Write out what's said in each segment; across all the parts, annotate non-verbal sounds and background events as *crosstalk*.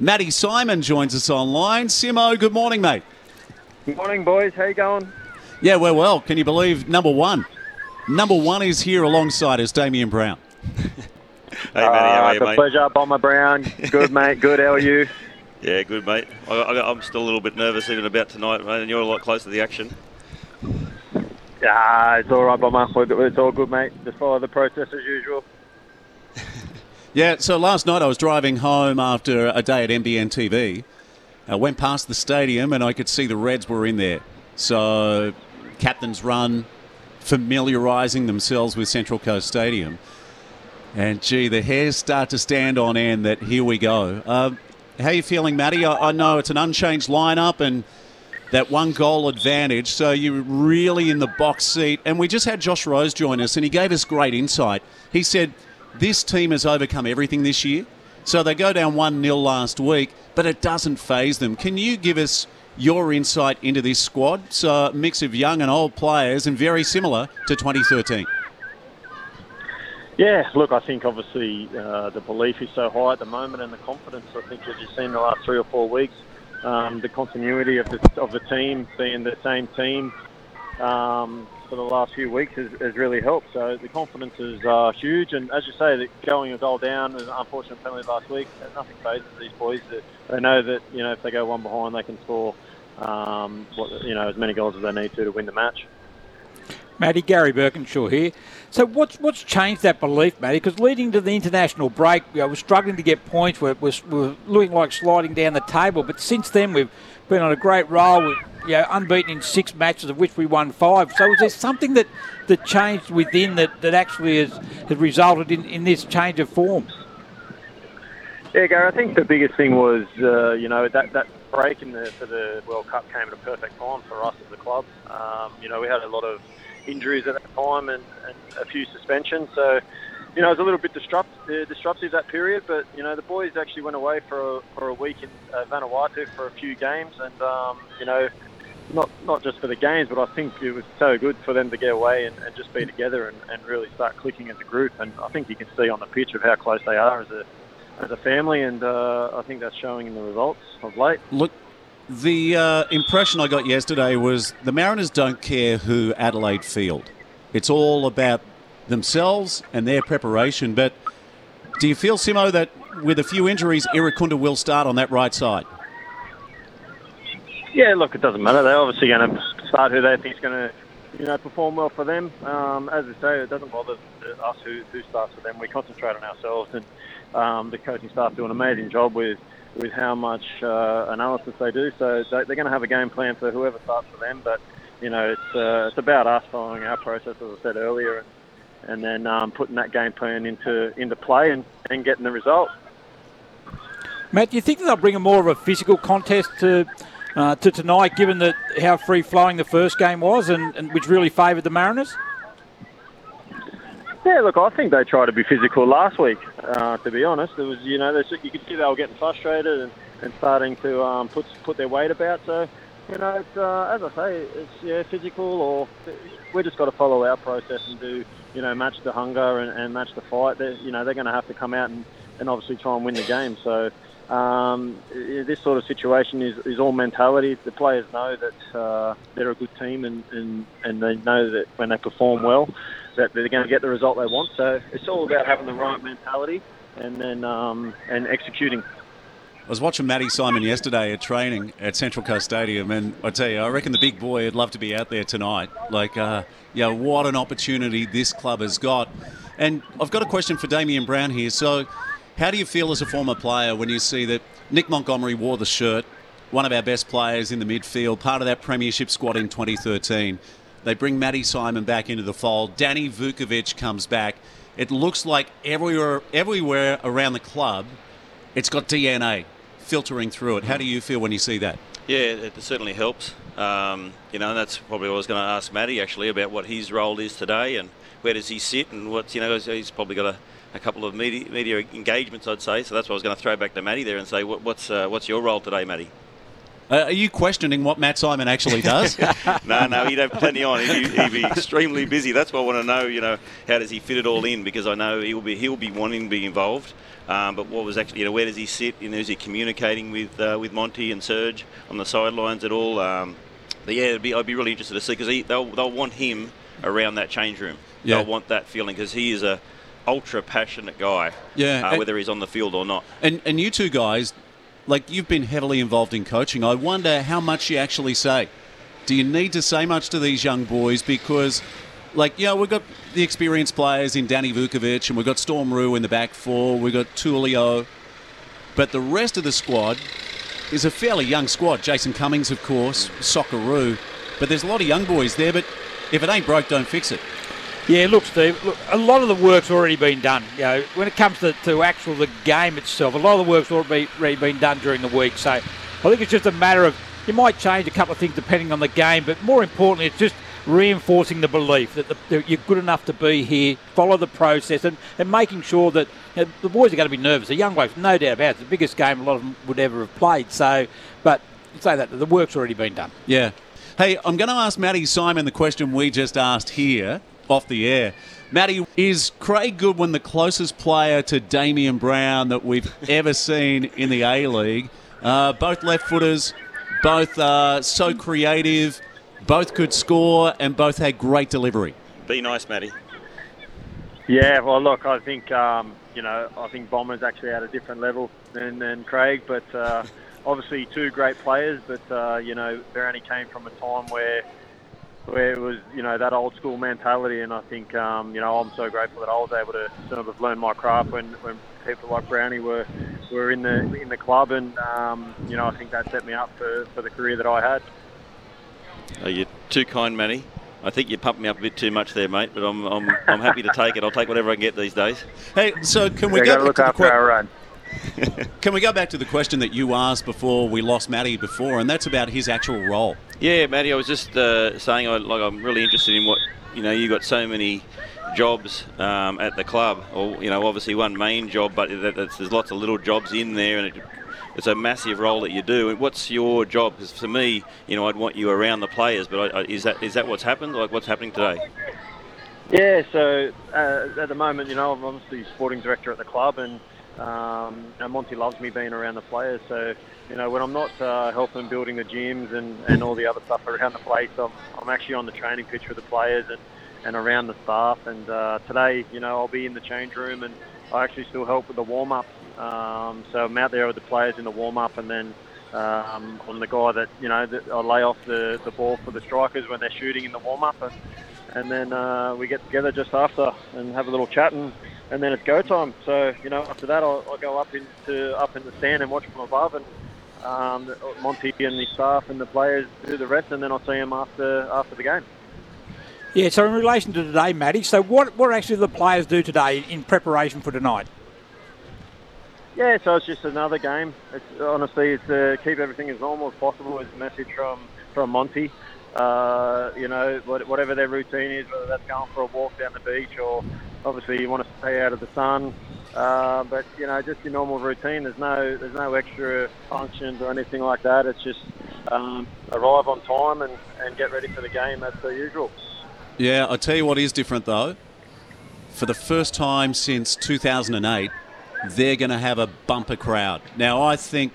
Matty Simon joins us online. Simo, good morning, mate. Good morning, boys. How you going? Yeah, we're well. Can you believe number one? Number one is here alongside us, Damien Brown. *laughs* hey, Matty, how are Uh, you, it's a mate? pleasure, Bomber Brown. Good, mate. Good. How are you? *laughs* Yeah, good, mate. I, I, I'm still a little bit nervous even about tonight, mate, and you're a lot closer to the action. Yeah, it's all right, Bomber. It's all good, mate. Just follow the process as usual. Yeah, so last night I was driving home after a day at MBN TV. I went past the stadium and I could see the Reds were in there. So, captain's run, familiarising themselves with Central Coast Stadium. And gee, the hairs start to stand on end that here we go. Uh, how are you feeling, Matty? I, I know it's an unchanged lineup and that one goal advantage. So you're really in the box seat. And we just had Josh Rose join us, and he gave us great insight. He said, This team has overcome everything this year. So they go down 1 0 last week, but it doesn't faze them. Can you give us your insight into this squad? It's a mix of young and old players, and very similar to 2013. Yeah, look, I think obviously uh, the belief is so high at the moment, and the confidence. I think as you've seen the last three or four weeks, um, the continuity of the of the team being the same team um, for the last few weeks has, has really helped. So the confidence is uh, huge, and as you say, that going a goal down, was an unfortunate penalty last week, nothing fazes these boys. They- know that you know if they go one behind, they can score um, what, you know as many goals as they need to to win the match. Matty, Gary Birkinshaw here. So what's what's changed that belief, Matty? Because leading to the international break, you know, we're struggling to get points. We're, we're, we're looking like sliding down the table. But since then, we've been on a great roll. With, you know, unbeaten in six matches, of which we won five. So is there something that, that changed within that, that actually has, has resulted in, in this change of form? Yeah, Gary, I think the biggest thing was, uh, you know, that, that break in the, for the World Cup came at a perfect time for us as a club. Um, you know, we had a lot of injuries at that time and, and a few suspensions. So, you know, it was a little bit disrupt, uh, disruptive that period. But, you know, the boys actually went away for a, for a week in uh, Vanuatu for a few games. And, um, you know, not not just for the games, but I think it was so good for them to get away and, and just be together and, and really start clicking as a group. And I think you can see on the pitch of how close they are as a as a family, and uh, I think that's showing in the results of late. Look, the uh, impression I got yesterday was the Mariners don't care who Adelaide field. It's all about themselves and their preparation. But do you feel, Simo, that with a few injuries, Irankunda will start on that right side? Yeah, look, it doesn't matter. They're obviously going to start who they think is going to, you know, perform well for them. Um, as I say, it doesn't bother us who, who starts for them. We concentrate on ourselves, and um, the coaching staff do an amazing job with with how much uh, analysis they do. So they, they're going to have a game plan for whoever starts for them. But you know, it's uh, it's about us following our process, as I said earlier, and, and then um, putting that game plan into into play and, and getting the result. Matt, do you think that they'll bring a more of a physical contest to uh, to tonight, given that how free flowing the first game was, and, and which really favoured the Mariners? Yeah, look, I think they tried to be physical last week. Uh, to be honest, it was you know they, you could see they were getting frustrated and, and starting to um, put put their weight about. So you know, it's, uh, as I say, it's yeah physical, or we just got to follow our process and do you know match the hunger and, and match the fight. They're, you know they're going to have to come out and, and obviously try and win the game. So. Um, this sort of situation is, is all mentality. The players know that uh, they're a good team and, and, and they know that when they perform well, that they're going to get the result they want. So it's all about having the right mentality and then um, and executing. I was watching Matty Simon yesterday at training at Central Coast Stadium, and I tell you, I reckon the big boy would love to be out there tonight. Like, uh, yeah, what an opportunity this club has got. And I've got a question for Damien Brown here. So, how do you feel as a former player when you see that Nick Montgomery wore the shirt, one of our best players in the midfield, part of that premiership squad in 2013? They bring Matty Simon back into the fold. Danny Vukovic comes back. It looks like everywhere, everywhere around the club, it's got DNA filtering through it. How do you feel when you see that? Yeah, it certainly helps. Um, you know, and that's probably what I was going to ask Matty actually about what his role is today and where does he sit and what you know he's- he's probably got a, a couple of media, media engagements I'd say. So that's what I was going to throw back to Matty there and say what, what's uh, what's your role today, Matty? Uh, are you questioning what Matt Simon actually does? *laughs* no, no, he'd have plenty on. He'd be, he'd be, extremely busy. That's why I want to know. You know, how does he fit it all in? Because I know he'll be he'll be wanting to be involved. Um, but what was actually, you know, where does he sit? You know, is he communicating with uh, with Monty and Serge on the sidelines at all? Um, but yeah, be, I'd be really interested to see because they'll they'll want him around that change room. Yeah. They'll want that feeling because he is a ultra passionate guy. Yeah, uh, whether he's on the field or not. And and you two guys, like you've been heavily involved in coaching. I wonder how much you actually say. Do you need to say much to these young boys because, like, know, we've got the experienced players in Danny Vukovic and we've got Storm Roux in the back four. We've got Tulio, but the rest of the squad is a fairly young squad. Jason Cummings, of course, Socceroo, but there's a lot of young boys there. But if it ain't broke, don't fix it. Yeah, look, Steve. Look, a lot of the work's already been done. You know, when it comes to, to actual the game itself, a lot of the work's already been done during the week. So I think it's just a matter of you might change a couple of things depending on the game, but more importantly, it's just reinforcing the belief that, the, that you're good enough to be here, follow the process, and, and making sure that you know, the boys are going to be nervous. The young blokes, no doubt about it, it's the biggest game a lot of them would ever have played. So, but say that the work's already been done. Yeah. Hey, I'm going to ask Matty Simon the question we just asked here off the air. Matty, is Craig Goodwin the closest player to Damien Brown that we've *laughs* ever seen in the A League? Uh, both left footers, both uh, so creative, both could score, and both had great delivery. Be nice, Matty. Yeah, well, look, I think um, you know, I think Bomber's actually at a different level than, than Craig, but uh, obviously two great players. But uh, you know, they only came from a time where where it was you know that old school mentality, and I think um, you know I'm so grateful that I was able to sort of learn my craft when, when people like Brownie were were in the in the club, and um, you know I think that set me up for, for the career that I had. Oh, you're too kind, Manny. I think you pumped me up a bit too much there, mate. But I'm, I'm, I'm happy to take it. I'll take whatever I can get these days. Hey, so can we We go got to back look to the after que- our run. *laughs* can we go back to the question that you asked before we lost Matty before, and that's about his actual role. Yeah, Matty, I was just uh, saying, I, like, I'm really interested in what you know. You got so many jobs um, at the club, or you know, obviously one main job, but it, it's, there's lots of little jobs in there, and it, it's a massive role that you do. What's your job? Because for me, you know, I'd want you around the players, but I, I, is that is that what's happened? Like, what's happening today? Yeah, so uh, at the moment, you know, I'm obviously sporting director at the club, and um, Monty loves me being around the players. So, you know, when I'm not uh, helping building the gyms and, and all the other stuff around the place, I'm, I'm actually on the training pitch with the players and, and around the staff. And uh, today, you know, I'll be in the change room, and I actually still help with the warm up. Um, so I'm out there with the players in the warm up, and then um, I'm the guy that you know that I lay off the, the ball for the strikers when they're shooting in the warm up, and, and then uh, we get together just after and have a little chat, and, and then it's go time. So you know after that I'll, I'll go up into up in the stand and watch from above, and um, Monty and the staff and the players do the rest, and then I'll see them after after the game. Yeah, so in relation to today, Matty, so what, what actually do the players do today in preparation for tonight? Yeah, so it's just another game. It's honestly, it's uh, keep everything as normal as possible. Is a message from from Monty. Uh, you know, whatever their routine is, whether that's going for a walk down the beach or obviously you want to stay out of the sun. Uh, but you know, just your normal routine. There's no there's no extra functions or anything like that. It's just um, arrive on time and, and get ready for the game as per usual. Yeah, I tell you what is different though. For the first time since 2008, they're going to have a bumper crowd. Now, I think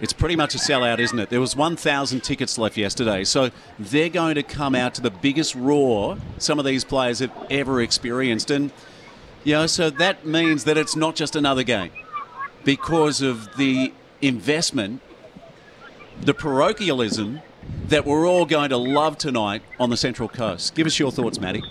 it's pretty much a sellout, isn't it? There was 1,000 tickets left yesterday, so they're going to come out to the biggest roar some of these players have ever experienced, and you know, so that means that it's not just another game because of the investment, the parochialism that we're all going to love tonight on the Central Coast. Give us your thoughts, Matty.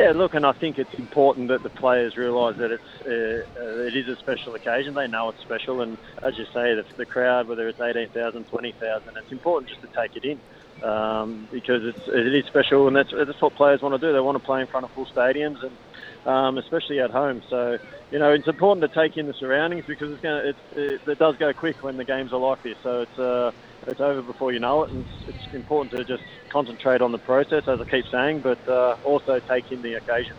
Yeah, look, and I think it's important that the players realise that it's uh, uh, it is a special occasion. They know it's special, and as you say, the, the crowd, whether it's 18,000, 20,000, it's important just to take it in um, because it's it is special, and that's that's what players want to do. They want to play in front of full stadiums, and um, especially at home. So you know, it's important to take in the surroundings because it's going it, it does go quick when the games are like this. So it's uh, it's over before you know it, and it's, it's important to just concentrate on the process, as I keep saying, but uh, also take in the occasion.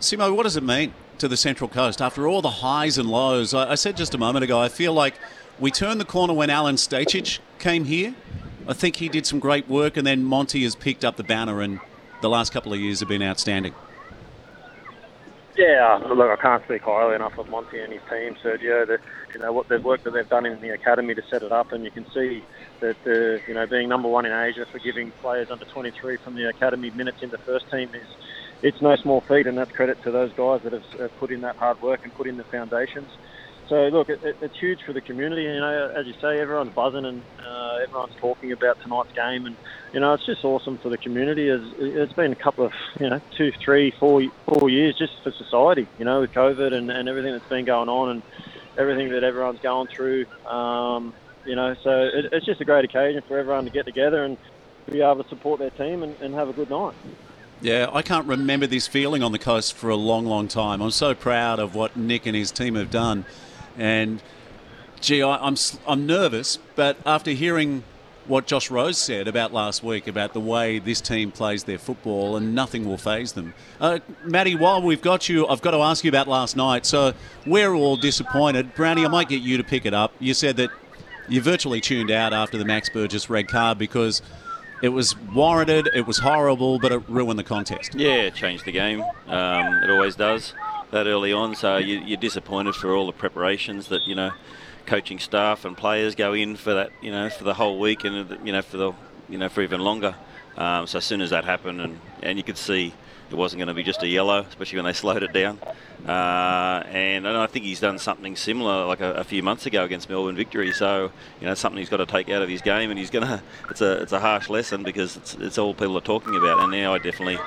Simo, what does it mean to the Central Coast after all the highs and lows? I, I said just a moment ago, I feel like we turned the corner when Alen Stajcic came here. I think he did some great work, and then Monty has picked up the banner, and the last couple of years have been outstanding. Yeah, look, I can't speak highly enough of Monty and his team, Sergio. The, you know what the work that they've done in the academy to set it up, and you can see that the you know being number one in Asia for giving players under 23 from the academy minutes in the first team is it's no small feat, and that's credit to those guys that have, have put in that hard work and put in the foundations. So look, it, it, it's huge for the community. You know, as you say, everyone's buzzing and uh, everyone's talking about tonight's game, and you know, it's just awesome for the community. It's, it's been a couple of you know two, three, four, four years just for society. You know, with COVID and, and everything that's been going on and everything that everyone's going through. Um, you know, so it, it's just a great occasion for everyone to get together and be able to support their team and, and have a good night. Yeah, I can't remember this feeling on the coast for a long, long time. I'm so proud of what Nick and his team have done. And gee, I, am I'm nervous, but after hearing what Josh Rose said about last week about the way this team plays their football and nothing will faze them. Uh, Matty, while we've got you, I've got to ask you about last night. So we're all disappointed. Brownie, I might get you to pick it up. You said that you virtually tuned out after the Max Burgess red card because it was warranted, it was horrible, but it ruined the contest. Yeah, it changed the game. Um, it always does that early on. So you, you're disappointed for all the preparations that you know coaching staff and players go in for that, you know, for the whole week and you know for the, you know, for even longer. Um, so as soon as that happened, and and you could see it wasn't going to be just a yellow, especially when they *laughs* slowed it down. Uh, and, and, I think he's done something similar like a, a, few months ago against Melbourne Victory. So you know something he's got to take out of his game, and he's gonna. *laughs* It's a it's a harsh lesson because it's, it's all people are talking about. And now I definitely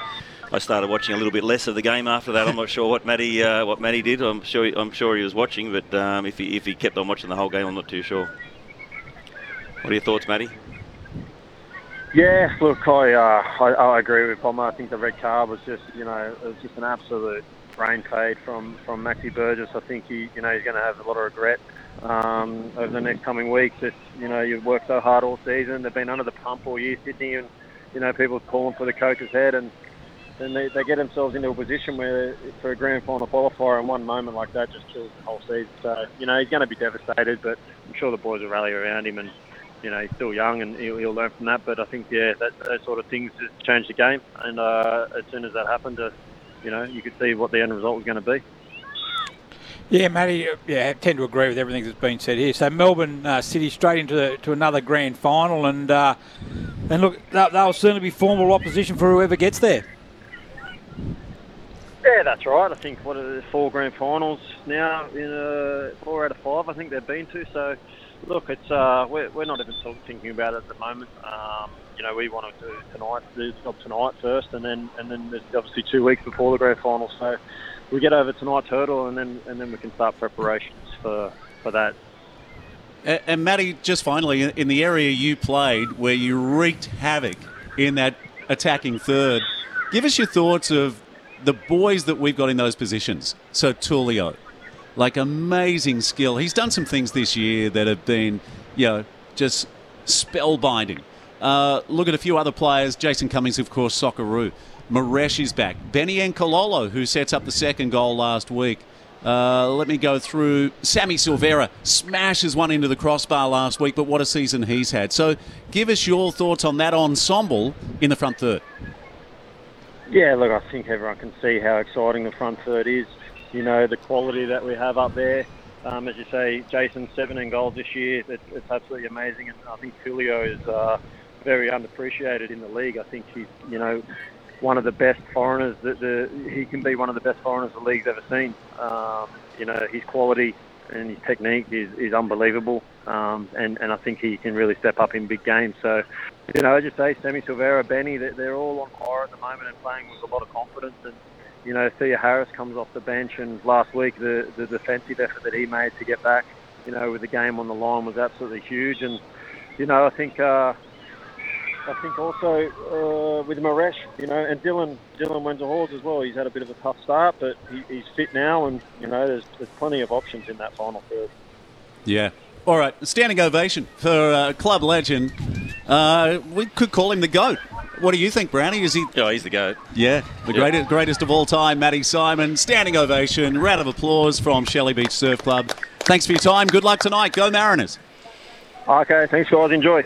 I started watching a little bit less of the game after that. I'm not sure what Matty uh, what Matty did. I'm sure he, I'm sure he was watching, but um, if he if he kept on watching the whole game, I'm not too sure. What are your thoughts, Matty? Yeah, look, I, uh, I, I agree with Bomber. I think the red card was just you know it was just an absolute brain fade from from Maxi Burgess. I think he you know he's going to have a lot of regret um, over the next coming weeks. You know you've worked so hard all season. They've been under the pump all year, Sydney, and you know people calling for the coach's head and then they, they get themselves into a position where for a grand final qualifier and one moment like that just kills the whole season. So, you know, he's going to be devastated, but I'm sure the boys will rally around him and, you know, he's still young and he'll, he'll learn from that. But I think, yeah, that, those sort of things just change the game. And uh, as soon as that happened, uh, you know, you could see what the end result was going to be. Yeah, Matty, uh, yeah, I tend to agree with everything that's been said here. So Melbourne uh, City straight into the, to another grand final, and uh, and look, they'll, they'll certainly be formal opposition for whoever gets there. Yeah, that's right. I think what are the four grand finals now in uh, four out of five. I think they've been to. So, look, it's uh, we're, we're not even thinking about it at the moment. Um, you know, we want to do tonight, do the job tonight first, and then and then there's obviously two weeks before the grand final. So, we get over tonight's hurdle, and then and then we can start preparations for for that. And, and Matty, just finally, in the area you played, where you wreaked havoc in that attacking third, give us your thoughts of the boys that we've got in those positions. So Tulio, like amazing skill. He's done some things this year that have been, you know, just spellbinding. Uh, look at a few other players. Jason Cummings, of course, Socceroo. Moresche is back. Benny Nkololo, who sets up the second goal last week. Uh, let me go through. Sammy Silvera smashes one into the crossbar last week, but what a season he's had. So give us your thoughts on that ensemble in the front third. Yeah, look, I think everyone can see how exciting the front third is. You know, the quality that we have up there. Um, as you say, Jason, 17 goals this year. It's, it's absolutely amazing. And I think Julio is uh, very underappreciated in the league. I think he's, you know, one of the best foreigners. That the, he can be one of the best foreigners the league's ever seen. Um, you know, his quality and his technique is, is unbelievable. Um, and, and I think he can really step up in big games. So you know, as you say, Sammy Silvera, Benny, they're all on fire at the moment and playing with a lot of confidence. And you know, Theoharous comes off the bench, and last week the the defensive effort that he made to get back, you know, with the game on the line was absolutely huge. And you know, I think. Uh, I think also uh, with Moresche, you know, and Dylan Dylan Wenzel as well. He's had a bit of a tough start, but he, he's fit now, and you know, there's there's plenty of options in that final third. Yeah. All right, standing ovation for uh, club legend uh, we could call him the GOAT. What do you think, Brownie? Is he? Oh, he's the goat. Yeah, the yep. greatest, greatest of all time, Matty Simon. Standing ovation, round of applause from Shelley Beach Surf Club. Thanks for your time. Good luck tonight. Go Mariners. Okay, thanks guys. Enjoy.